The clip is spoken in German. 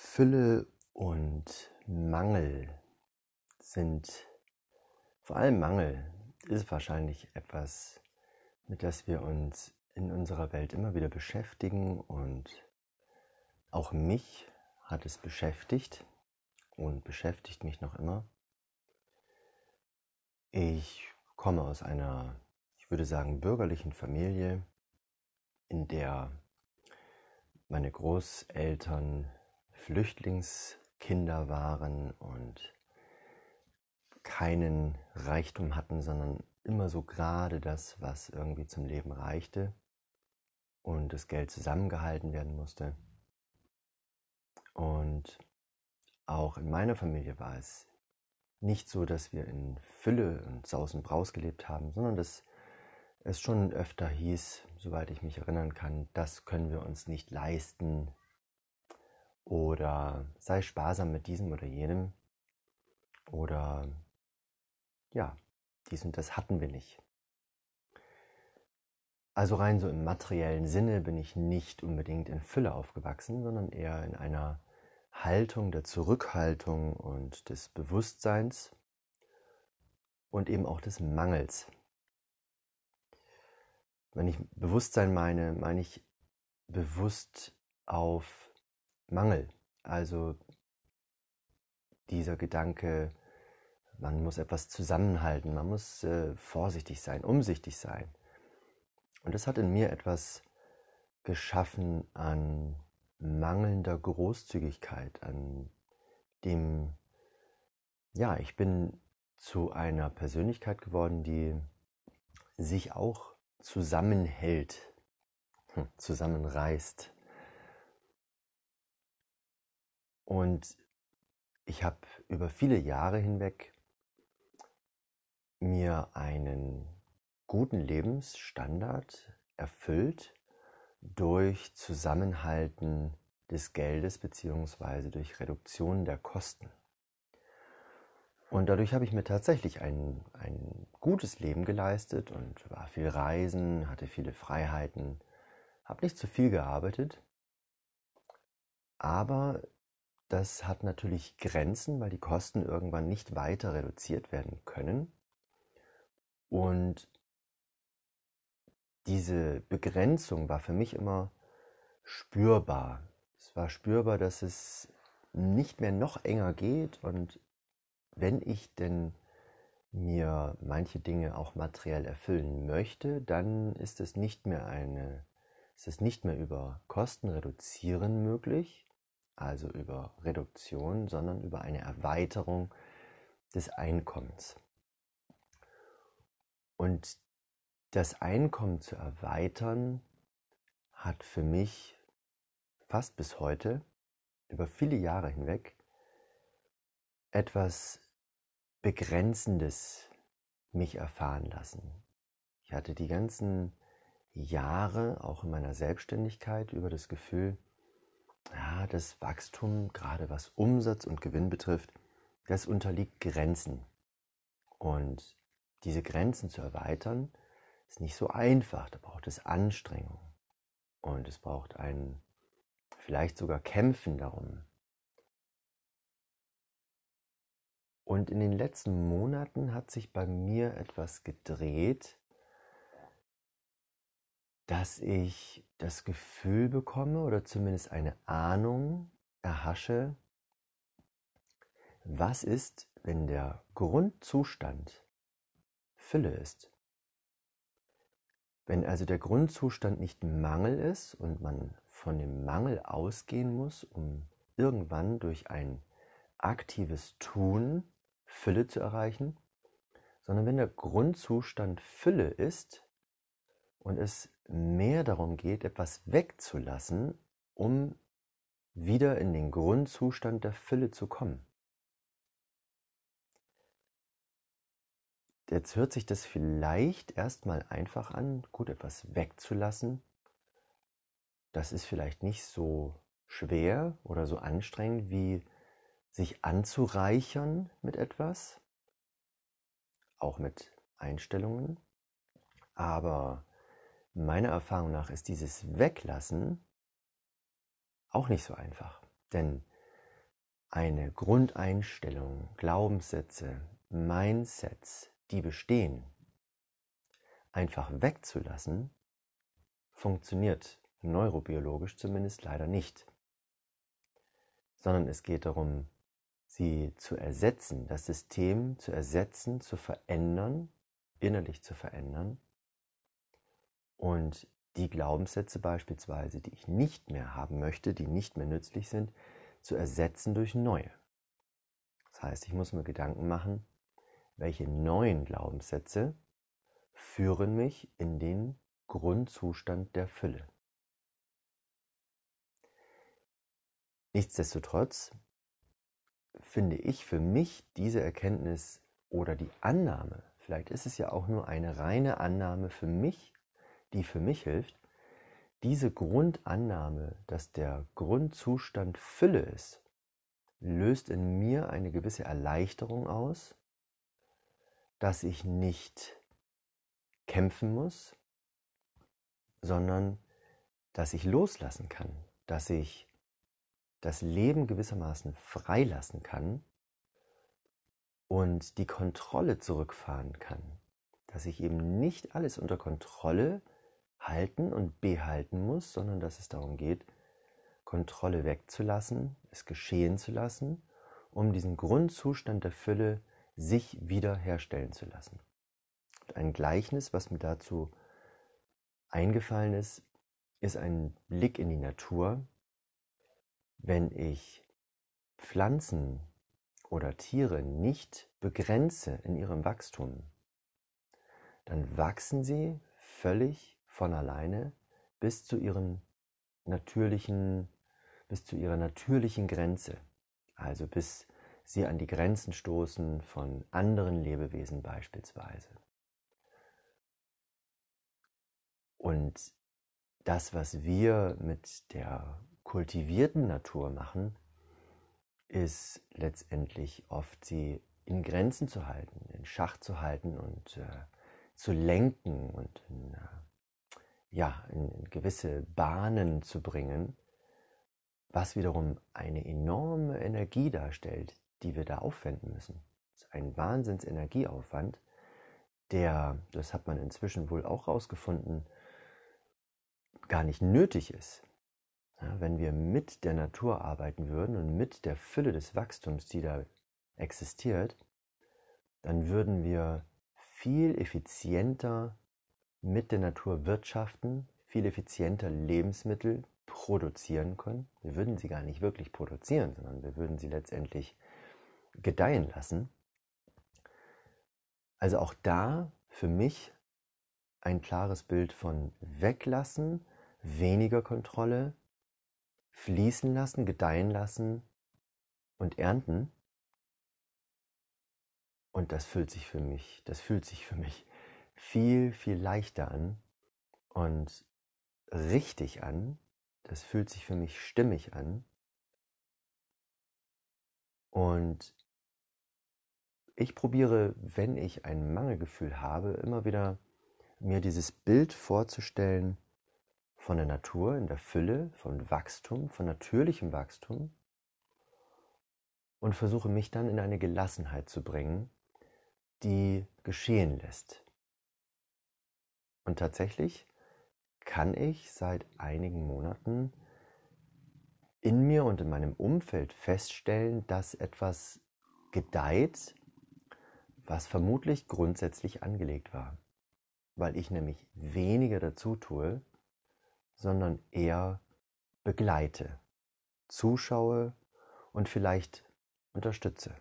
Fülle und Mangel sind, vor allem Mangel ist wahrscheinlich etwas, mit das wir uns in unserer Welt immer wieder beschäftigen und auch mich hat es beschäftigt und beschäftigt mich noch immer. Ich komme aus einer, ich würde sagen, bürgerlichen Familie, in der meine Großeltern Flüchtlingskinder waren und keinen Reichtum hatten, sondern immer so gerade das, was irgendwie zum Leben reichte und das Geld zusammengehalten werden musste. Und auch in meiner Familie war es nicht so, dass wir in Fülle und Saus und Braus gelebt haben, sondern dass es schon öfter hieß, soweit ich mich erinnern kann, das können wir uns nicht leisten oder sei sparsam mit diesem oder jenem oder ja, dies und das hatten wir nicht. Also rein so im materiellen Sinne bin ich nicht unbedingt in Fülle aufgewachsen, sondern eher in einer Haltung der Zurückhaltung und des Bewusstseins und eben auch des Mangels. Wenn ich Bewusstsein meine, meine ich bewusst auf Mangel. Also dieser Gedanke, man muss etwas zusammenhalten, man muss äh, vorsichtig sein, umsichtig sein. Und das hat in mir etwas geschaffen an mangelnder Großzügigkeit, an dem, ja, ich bin zu einer Persönlichkeit geworden, die sich auch zusammenhält, hm, zusammenreißt. Und ich habe über viele Jahre hinweg mir einen guten Lebensstandard erfüllt durch Zusammenhalten des Geldes bzw. durch Reduktion der Kosten. Und dadurch habe ich mir tatsächlich ein, ein gutes Leben geleistet und war viel reisen, hatte viele Freiheiten, habe nicht zu viel gearbeitet, aber das hat natürlich Grenzen, weil die Kosten irgendwann nicht weiter reduziert werden können. Und diese Begrenzung war für mich immer spürbar. Es war spürbar, dass es nicht mehr noch enger geht und wenn ich denn mir manche Dinge auch materiell erfüllen möchte, dann ist es nicht mehr eine, ist es nicht mehr über Kosten reduzieren möglich, also über Reduktion, sondern über eine Erweiterung des Einkommens. Und das Einkommen zu erweitern hat für mich fast bis heute, über viele Jahre hinweg, etwas Begrenzendes mich erfahren lassen. Ich hatte die ganzen Jahre, auch in meiner Selbstständigkeit, über das Gefühl, das Wachstum, gerade was Umsatz und Gewinn betrifft, das unterliegt Grenzen. Und diese Grenzen zu erweitern, ist nicht so einfach. Da braucht es Anstrengung. Und es braucht ein, vielleicht sogar Kämpfen darum. Und in den letzten Monaten hat sich bei mir etwas gedreht, dass ich das Gefühl bekomme oder zumindest eine Ahnung erhasche, was ist, wenn der Grundzustand Fülle ist. Wenn also der Grundzustand nicht Mangel ist und man von dem Mangel ausgehen muss, um irgendwann durch ein aktives Tun Fülle zu erreichen, sondern wenn der Grundzustand Fülle ist und es mehr darum geht, etwas wegzulassen, um wieder in den Grundzustand der Fülle zu kommen. Jetzt hört sich das vielleicht erstmal einfach an, gut etwas wegzulassen. Das ist vielleicht nicht so schwer oder so anstrengend wie sich anzureichern mit etwas, auch mit Einstellungen. Aber meiner Erfahrung nach ist dieses Weglassen auch nicht so einfach. Denn eine Grundeinstellung, Glaubenssätze, Mindsets, die bestehen, einfach wegzulassen, funktioniert neurobiologisch zumindest leider nicht. Sondern es geht darum, sie zu ersetzen, das System zu ersetzen, zu verändern, innerlich zu verändern und die Glaubenssätze beispielsweise, die ich nicht mehr haben möchte, die nicht mehr nützlich sind, zu ersetzen durch neue. Das heißt, ich muss mir Gedanken machen, welche neuen Glaubenssätze führen mich in den Grundzustand der Fülle. Nichtsdestotrotz finde ich für mich diese Erkenntnis oder die Annahme, vielleicht ist es ja auch nur eine reine Annahme für mich, die für mich hilft, diese Grundannahme, dass der Grundzustand Fülle ist, löst in mir eine gewisse Erleichterung aus, dass ich nicht kämpfen muss, sondern dass ich loslassen kann, dass ich das Leben gewissermaßen freilassen kann und die Kontrolle zurückfahren kann, dass ich eben nicht alles unter Kontrolle halten und behalten muss, sondern dass es darum geht, Kontrolle wegzulassen, es geschehen zu lassen, um diesen Grundzustand der Fülle sich wiederherstellen zu lassen. Und ein Gleichnis, was mir dazu eingefallen ist, ist ein Blick in die Natur. Wenn ich Pflanzen oder Tiere nicht begrenze in ihrem Wachstum, dann wachsen sie völlig von alleine bis zu ihren natürlichen, bis zu ihrer natürlichen Grenze. Also bis sie an die Grenzen stoßen von anderen Lebewesen beispielsweise. Und das, was wir mit der kultivierten Natur machen, ist letztendlich oft sie in Grenzen zu halten, in Schach zu halten und äh, zu lenken und in, äh, ja, in, gewisse Bahnen zu bringen, was wiederum eine enorme Energie darstellt, die wir da aufwenden müssen. Das ist ein Wahnsinnsenergieaufwand, der, das hat man inzwischen wohl auch herausgefunden, gar nicht nötig ist. Ja, wenn wir mit der Natur arbeiten würden und mit der Fülle des Wachstums, die da existiert, dann würden wir viel effizienter mit der Natur wirtschaften, viel effizienter Lebensmittel produzieren können. Wir würden sie gar nicht wirklich produzieren, sondern wir würden sie letztendlich gedeihen lassen. Also auch da für mich ein klares Bild von weglassen, weniger Kontrolle, fließen lassen, gedeihen lassen und ernten. Und das fühlt sich für mich, das fühlt sich für mich viel, viel leichter an und richtig an. Das fühlt sich für mich stimmig an. Und ich probiere, wenn ich ein Mangelgefühl habe, immer wieder mir dieses Bild vorzustellen von der Natur in der Fülle, von Wachstum, von natürlichem Wachstum und versuche mich dann in eine Gelassenheit zu bringen, die geschehen lässt. Und tatsächlich kann ich seit einigen Monaten in mir und in meinem Umfeld feststellen, dass etwas gedeiht, was vermutlich grundsätzlich angelegt war, weil ich nämlich weniger dazu tue, sondern eher begleite, zuschaue und vielleicht unterstütze.